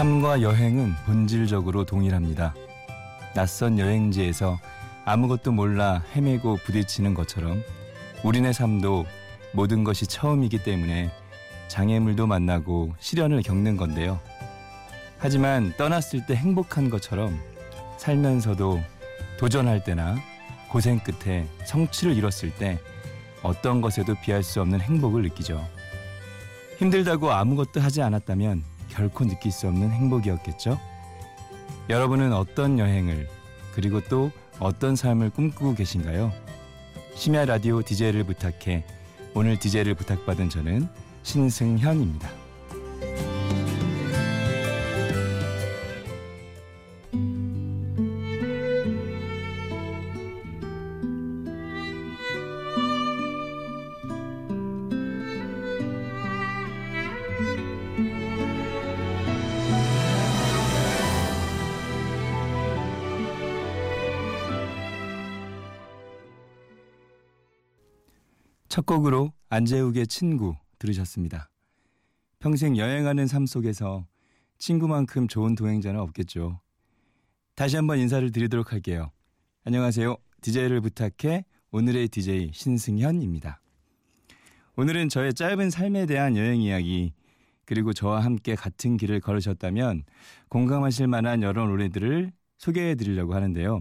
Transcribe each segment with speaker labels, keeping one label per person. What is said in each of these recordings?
Speaker 1: 삶과 여행은 본질적으로 동일합니다. 낯선 여행지에서 아무것도 몰라 헤매고 부딪히는 것처럼 우리네 삶도 모든 것이 처음이기 때문에 장애물도 만나고 시련을 겪는 건데요. 하지만 떠났을 때 행복한 것처럼 살면서도 도전할 때나 고생 끝에 성취를 이뤘을 때 어떤 것에도 비할 수 없는 행복을 느끼죠. 힘들다고 아무것도 하지 않았다면 결코 느낄 수 없는 행복이었겠죠? 여러분은 어떤 여행을 그리고 또 어떤 삶을 꿈꾸고 계신가요? 심야 라디오 DJ를 부탁해 오늘 DJ를 부탁받은 저는 신승현입니다. 첫 곡으로 안재욱의 친구 들으셨습니다. 평생 여행하는 삶 속에서 친구만큼 좋은 동행자는 없겠죠. 다시 한번 인사를 드리도록 할게요. 안녕하세요. DJ를 부탁해 오늘의 DJ 신승현입니다. 오늘은 저의 짧은 삶에 대한 여행 이야기 그리고 저와 함께 같은 길을 걸으셨다면 공감하실 만한 여러 노래들을 소개해 드리려고 하는데요.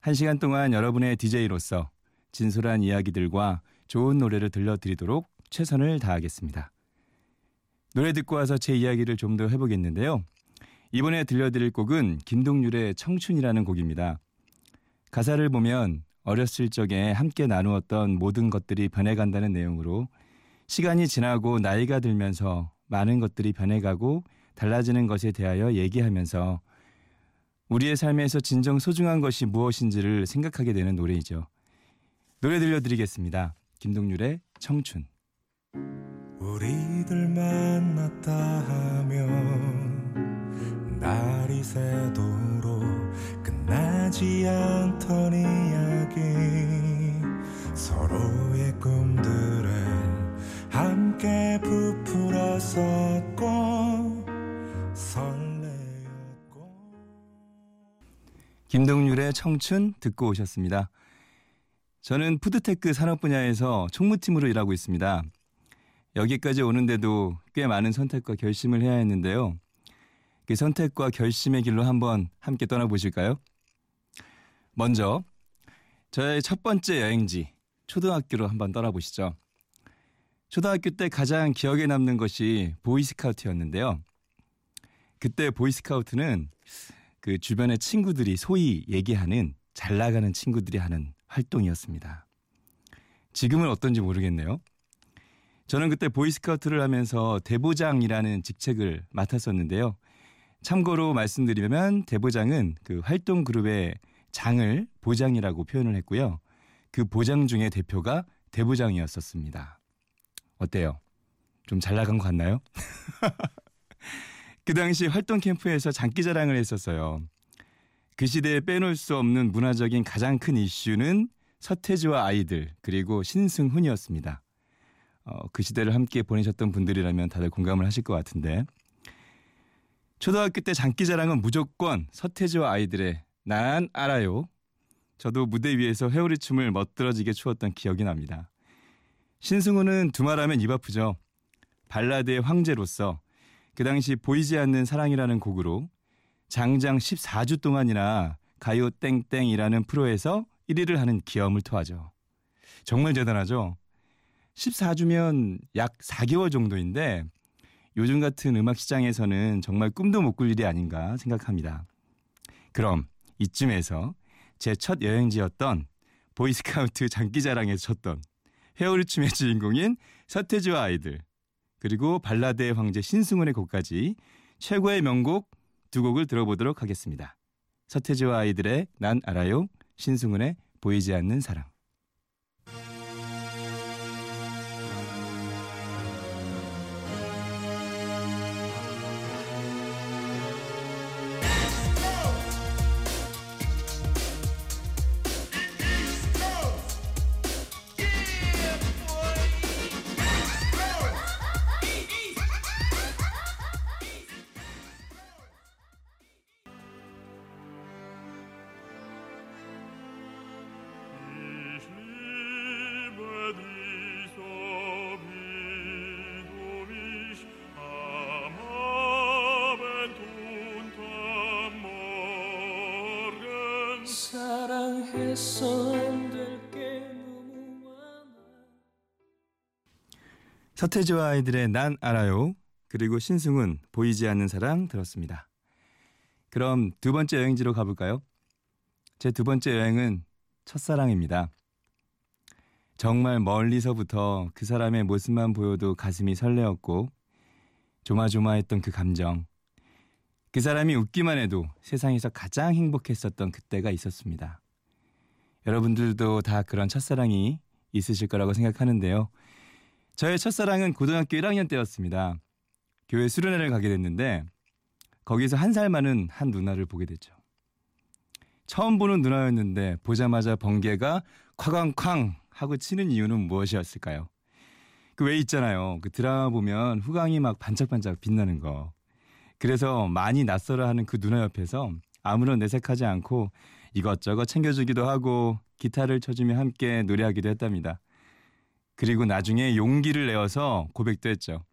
Speaker 1: 한 시간 동안 여러분의 DJ로서 진솔한 이야기들과 좋은 노래를 들려드리도록 최선을 다하겠습니다. 노래 듣고 와서 제 이야기를 좀 더 해보겠는데요. 이번에 들려드릴 곡은 김동률의 청춘이라는 곡입니다. 가사를 보면 어렸을 적에 함께 나누었던 모든 것들이 변해간다는 내용으로 시간이 지나고 나이가 들면서 많은 것들이 변해가고 달라지는 것에 대하여 얘기하면서 우리의 삶에서 진정 소중한 것이 무엇인지를 생각하게 되는 노래이죠. 노래 들려드리겠습니다. 김동률의 청춘
Speaker 2: 우리들 만났다 하면 날이 새도록 끝나지 않던 이야기 서로의 꿈들을 함께 부풀었었고 설레었고
Speaker 1: 김동률의 청춘 듣고 오셨습니다. 저는 food tech 산업 분야에서 총무팀으로 일하고 있습니다. 여기까지 오는데도 꽤 많은 선택과 결심을 해야 했는데요. 그 선택과 결심의 길로 한번 함께 떠나보실까요? 먼저 저의 첫 번째 여행지 초등학교로 한번 떠나보시죠. 초등학교 때 가장 기억에 남는 것이 보이스카우트였는데요. 그때 보이스카우트는 그 주변의 친구들이 소위 얘기하는 잘 나가는 친구들이 하는 활동이었습니다. 지금은 어떤지 모르겠네요. 저는 그때 보이스카우트를 하면서 대보장이라는 직책을 맡았었는데요. 참고로 말씀드리면 대보장은 그 활동 그룹의 장을 보장이라고 표현을 했고요. 그 보장 중에 대표가 대보장이었었습니다. 어때요? 좀 잘 나간 것 같나요? 그 당시 활동 캠프에서 장기자랑을 했었어요. 그 시대에 빼놓을 수 없는 문화적인 가장 큰 이슈는 서태지와 아이들 그리고 신승훈이었습니다. 어, 그 시대를 함께 보내셨던 분들이라면 다들 공감을 하실 것 같은데 초등학교 때 장기자랑은 무조건 서태지와 아이들의 난 알아요. 저도 무대 위에서 회오리 춤을 멋들어지게 추었던 기억이 납니다. 신승훈은 두말하면 입 아프죠. 발라드의 황제로서 그 당시 보이지 않는 사랑이라는 곡으로 장장 14주 동안이나 가요 땡땡이라는 프로에서 1위를 하는 기염을 토하죠. 정말 대단하죠. 14주면 약 4개월 정도인데 요즘 같은 음악 시장에서는 정말 꿈도 못 꿀 일이 아닌가 생각합니다. 그럼 이쯤에서 제 첫 여행지였던 보이스카우트 장기자랑에서 쳤던 헤어리춤의 주인공인 서태지와 아이들 그리고 발라드의 황제 신승훈의 곡까지 최고의 명곡 두 곡을 들어보도록 하겠습니다. 서태지와 아이들의 난 알아요, 신승훈의 보이지 않는 사랑. 서태지와 아이들의 난 알아요. 그리고 신승훈 보이지 않는 사랑 들었습니다. 그럼 두 번째 여행지로 가볼까요? 제 두 번째 여행은 첫사랑입니다. 정말 멀리서부터 그 사람의 모습만 보여도 가슴이 설레었고 조마조마했던 그 감정. 그 사람이 웃기만 해도 세상에서 가장 행복했었던 그때가 있었습니다. 여러분들도 다 그런 첫사랑이 있으실 거라고 생각하는데요. 저의 첫사랑은 고등학교 1학년 때였습니다. 교회 수련회를 가게 됐는데 거기서 한 살 많은 한 누나를 보게 됐죠. 처음 보는 누나였는데 보자마자 번개가 쾅쾅쾅 하고 치는 이유는 무엇이었을까요? 그 왜 있잖아요. 그 드라마 보면 후광이 막 반짝반짝 빛나는 거. 그래서 많이 낯설어 하는 그 누나 옆에서 아무런 내색하지 않고 이것저것 챙겨주기도 하고 기타를 쳐주며 함께 노래하기도 했답니다. 그리고 나중에 용기를 내어서 고백도 했죠.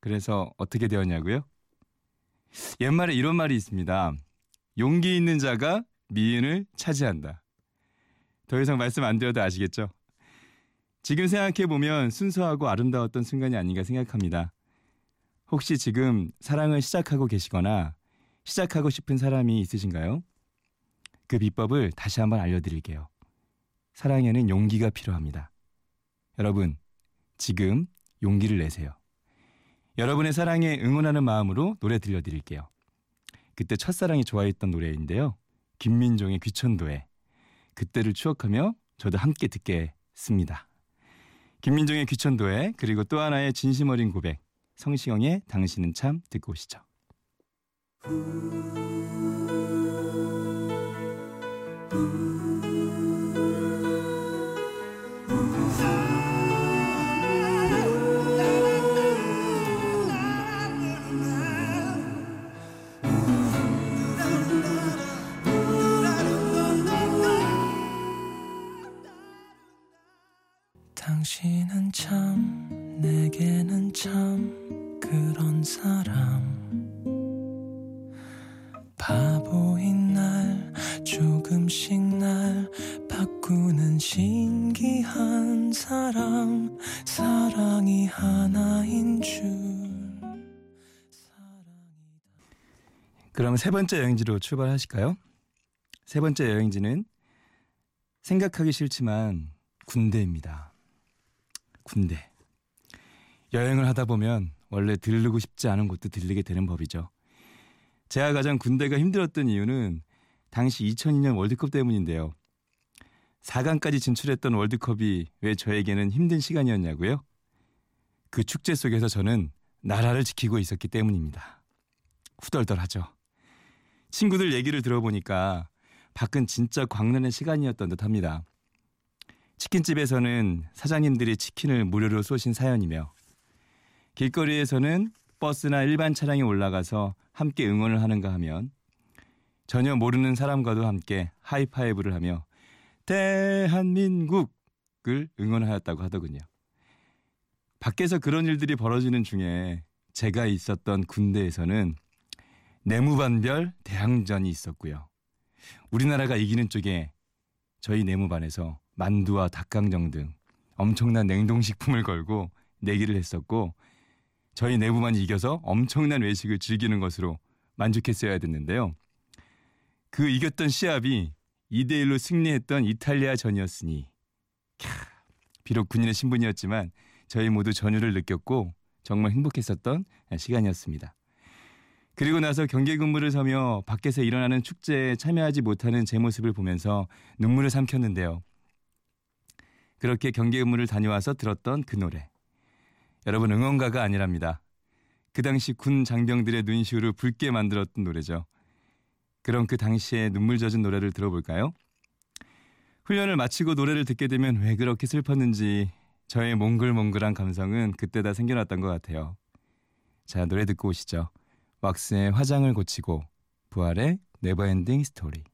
Speaker 1: 그래서 어떻게 되었냐고요? 옛말에 이런 말이 있습니다. 용기 있는 자가 미인을 차지한다. 더 이상 말씀 안 드려도 아시겠죠? 지금 생각해 보면 순수하고 아름다웠던 순간이 아닌가 생각합니다. 혹시 지금 사랑을 시작하고 계시거나 시작하고 싶은 사람이 있으신가요? 그 비법을 다시 한번 알려드릴게요. 사랑에는 용기가 필요합니다. 여러분, 지금 용기를 내세요. 여러분의 사랑에 응원하는 마음으로 노래 들려드릴게요. 그때 첫사랑이 좋아했던 노래인데요. 김민종의 귀천도에 그때를 추억하며 저도 함께 듣겠습니다. 김민종의 귀천도에 그리고 또 하나의 진심 어린 고백 성시경의 당신은 참 듣고 오시죠.
Speaker 3: 당 사람 사랑이 하나인 줄
Speaker 1: 그럼 세 번째 여행지로 출발하실까요? 세 번째 여행지는 생각하기 싫지만 군대입니다. 군대. 여행을 하다 보면 원래 들르고 싶지 않은 곳도 들리게 되는 법이죠. 제가 가장 군대가 힘들었던 이유는 당시 2002년 월드컵 때문인데요. 4강까지 진출했던 월드컵이 왜 저에게는 힘든 시간이었냐고요? 그 축제 속에서 저는 나라를 지키고 있었기 때문입니다. 후덜덜하죠. 친구들 얘기를 들어보니까 밖은 진짜 광란의 시간이었던 듯 합니다. 치킨집에서는 사장님들이 치킨을 무료로 쏘신 사연이며 길거리에서는 버스나 일반 차량에 올라가서 함께 응원을 하는가 하면 전혀 모르는 사람과도 함께 하이파이브를 하며 대한민국을 응원하였다고 하더군요. 밖에서 그런 일들이 벌어지는 중에 제가 있었던 군대에서는 내무반별 대항전이 있었고요. 우리나라가 이기는 쪽에 저희 내무반에서 만두와 닭강정 등 엄청난 냉동식품을 걸고 내기를 했었고 저희 내부만이 이겨서 엄청난 외식을 즐기는 것으로 만족했어야 됐는데요. 그 이겼던 시합이 2대1로 승리했던 이탈리아 전이었으니 캬, 비록 군인의 신분이었지만 저희 모두 전율을 느꼈고 정말 행복했었던 시간이었습니다. 그리고 나서 경계 근무를 서며 밖에서 일어나는 축제에 참여하지 못하는 제 모습을 보면서 눈물을 삼켰는데요. 그렇게 경계 근무를 다녀와서 들었던 그 노래. 여러분 응원가가 아니랍니다. 그 당시 군 장병들의 눈시울을 붉게 만들었던 노래죠. 그럼 그 당시에 눈물 젖은 노래를 들어볼까요? 훈련을 마치고 노래를 듣게 되면 왜 그렇게 슬펐는지 저의 몽글몽글한 감성은 그때 다 생겨났던 것 같아요. 자, 노래 듣고 오시죠. 왁스의 화장을 고치고 부활의 Never Ending Story.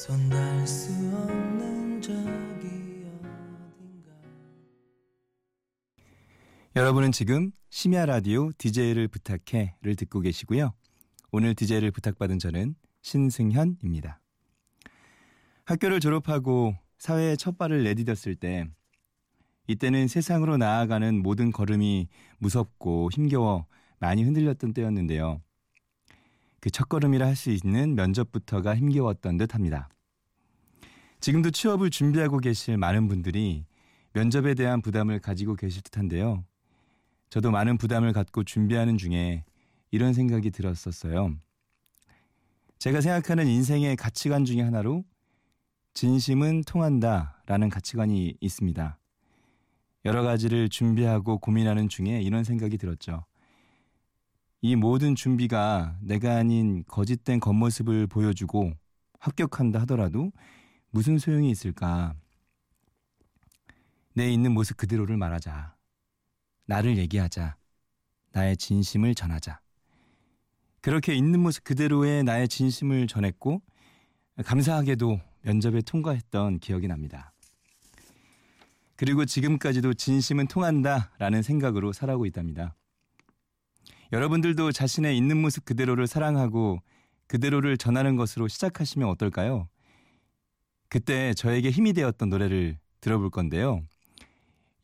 Speaker 3: 손 수 없는 적이 어딘가
Speaker 1: 여러분은 지금 심야 라디오 DJ를 부탁해를 듣고 계시고요. 오늘 DJ를 부탁받은 저는 신승현입니다. 학교를 졸업하고 사회에 첫 발을 내디뎠을 때 이때는 세상으로 나아가는 모든 걸음이 무섭고 힘겨워 많이 흔들렸던 때였는데요. 그 첫걸음이라 할 수 있는 면접부터가 힘겨웠던 듯 합니다. 지금도 취업을 준비하고 계실 많은 분들이 면접에 대한 부담을 가지고 계실 듯한데요. 저도 많은 부담을 갖고 준비하는 중에 이런 생각이 들었었어요. 제가 생각하는 인생의 가치관 중에 하나로 진심은 통한다 라는 가치관이 있습니다. 여러 가지를 준비하고 고민하는 중에 이런 생각이 들었죠. 이 모든 준비가 내가 아닌 거짓된 겉모습을 보여주고 합격한다 하더라도 무슨 소용이 있을까? 내 있는 모습 그대로를 말하자. 나를 얘기하자. 나의 진심을 전하자. 그렇게 있는 모습 그대로의 나의 진심을 전했고 감사하게도 면접에 통과했던 기억이 납니다. 그리고 지금까지도 진심은 통한다라는 생각으로 살아오고 있답니다. 여러분들도 자신의 있는 모습 그대로를 사랑하고 그대로를 전하는 것으로 시작하시면 어떨까요? 그때 저에게 힘이 되었던 노래를 들어볼 건데요.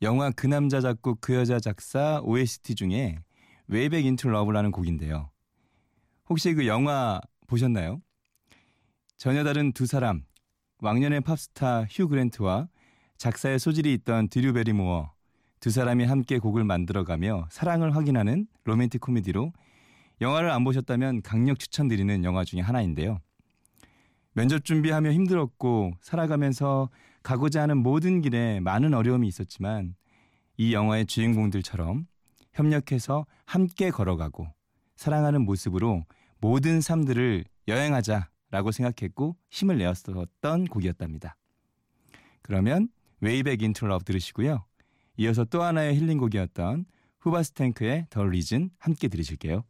Speaker 1: 영화 그 남자 작곡 그 여자 작사 OST 중에 Way Back Into Love라는 곡인데요. 혹시 그 영화 보셨나요? 전혀 다른 두 사람, 왕년의 팝스타 휴 그랜트와 작사에 소질이 있던 드류 베리모어 두 사람이 함께 곡을 만들어가며 사랑을 확인하는 로맨틱 코미디로 영화를 안 보셨다면 강력 추천드리는 영화 중에 하나인데요. 면접 준비하며 힘들었고 살아가면서 가고자 하는 모든 길에 많은 어려움이 있었지만 이 영화의 주인공들처럼 협력해서 함께 걸어가고 사랑하는 모습으로 모든 삶들을 여행하자라고 생각했고 힘을 내었었던 곡이었답니다. 그러면 Way Back Into Love 들으시고요. 이어서 또 하나의 힐링곡이었던 후바스탱크의 The Reason 함께 들으실게요.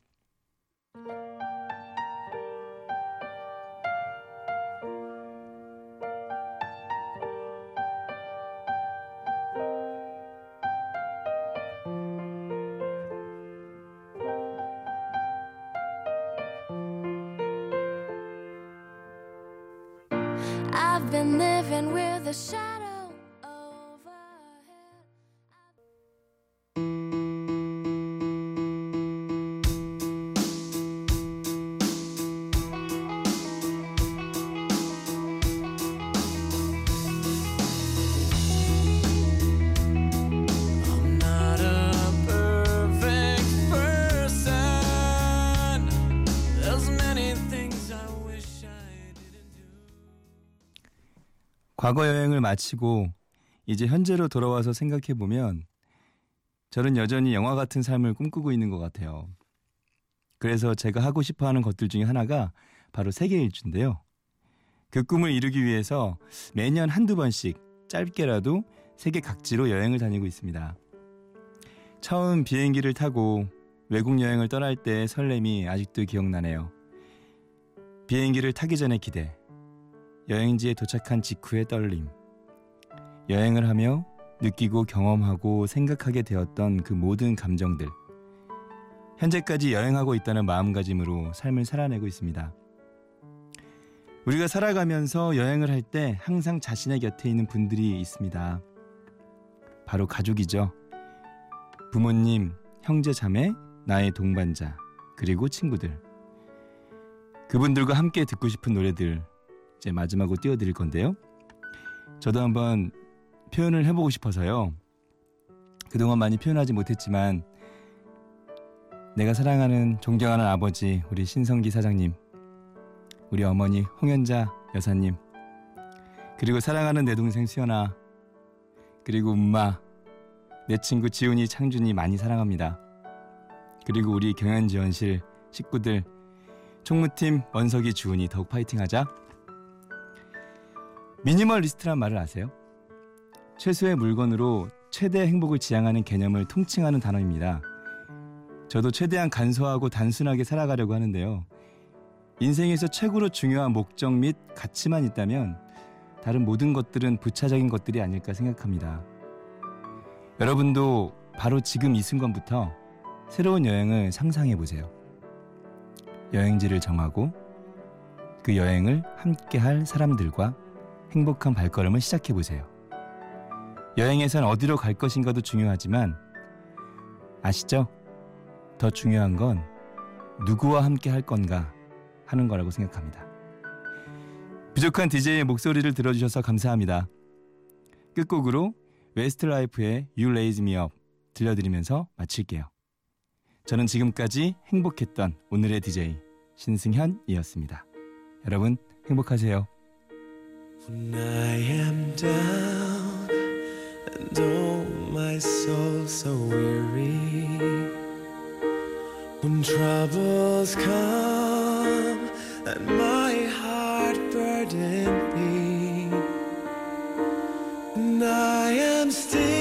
Speaker 1: 과거 여행을 마치고 이제 현재로 돌아와서 생각해 보면 저는 여전히 영화 같은 삶을 꿈꾸고 있는 것 같아요. 그래서 제가 하고 싶어 하는 것들 중에 하나가 바로 세계 일주인데요. 그 꿈을 이루기 위해서 매년 한두 번씩 짧게라도 세계 각지로 여행을 다니고 있습니다. 처음 비행기를 타고 외국 여행을 떠날 때의 설렘이 아직도 기억나네요. 비행기를 타기 전의 기대, 여행지에 도착한 직후의 떨림, 여행을 하며 느끼고 경험하고 생각하게 되었던 그 모든 감정들. 현재까지 여행하고 있다는 마음가짐으로 삶을 살아내고 있습니다. 우리가 살아가면서 여행을 할 때 항상 자신의 곁에 있는 분들이 있습니다. 바로 가족이죠. 부모님, 형제, 자매, 나의 동반자, 그리고 친구들. 그분들과 함께 듣고 싶은 노래들 이제 마지막으로 띄워드릴 건데요. 저도 한번 표현을 해보고 싶어서요. 그동안 많이 표현하지 못했지만 내가 사랑하는 존경하는 아버지 우리 신성기 사장님 우리 어머니 홍현자 여사님 그리고 사랑하는 내 동생 수연아 그리고 엄마 내 친구 지훈이 창준이 많이 사랑합니다. 그리고 우리 경연지원실 식구들 총무팀 원석이 주은이 더욱 파이팅하자. 미니멀리스트란 말을 아세요? 최소의 물건으로 최대 행복을 지향하는 개념을 통칭하는 단어입니다. 저도 최대한 간소하고 단순하게 살아가려고 하는데요. 인생에서 최고로 중요한 목적 및 가치만 있다면 다른 모든 것들은 부차적인 것들이 아닐까 생각합니다. 여러분도 바로 지금 이 순간부터 새로운 여행을 상상해 보세요. 여행지를 정하고 그 여행을 함께 할 사람들과 행복한 발걸음을 시작해 보세요. 여행에선 어디로 갈 것인가도 중요하지만 아시죠? 더 중요한 건 누구와 함께 할 건가 하는 거라고 생각합니다. 부족한 DJ의 목소리를 들어주셔서 감사합니다. 끝곡으로 웨스트라이프의 You Raise Me Up 들려드리면서 마칠게요. 저는 지금까지 행복했던 오늘의 DJ 신승현이었습니다. 여러분 행복하세요.
Speaker 4: When I am down and oh my soul so weary When troubles come and my heart burden be And I am still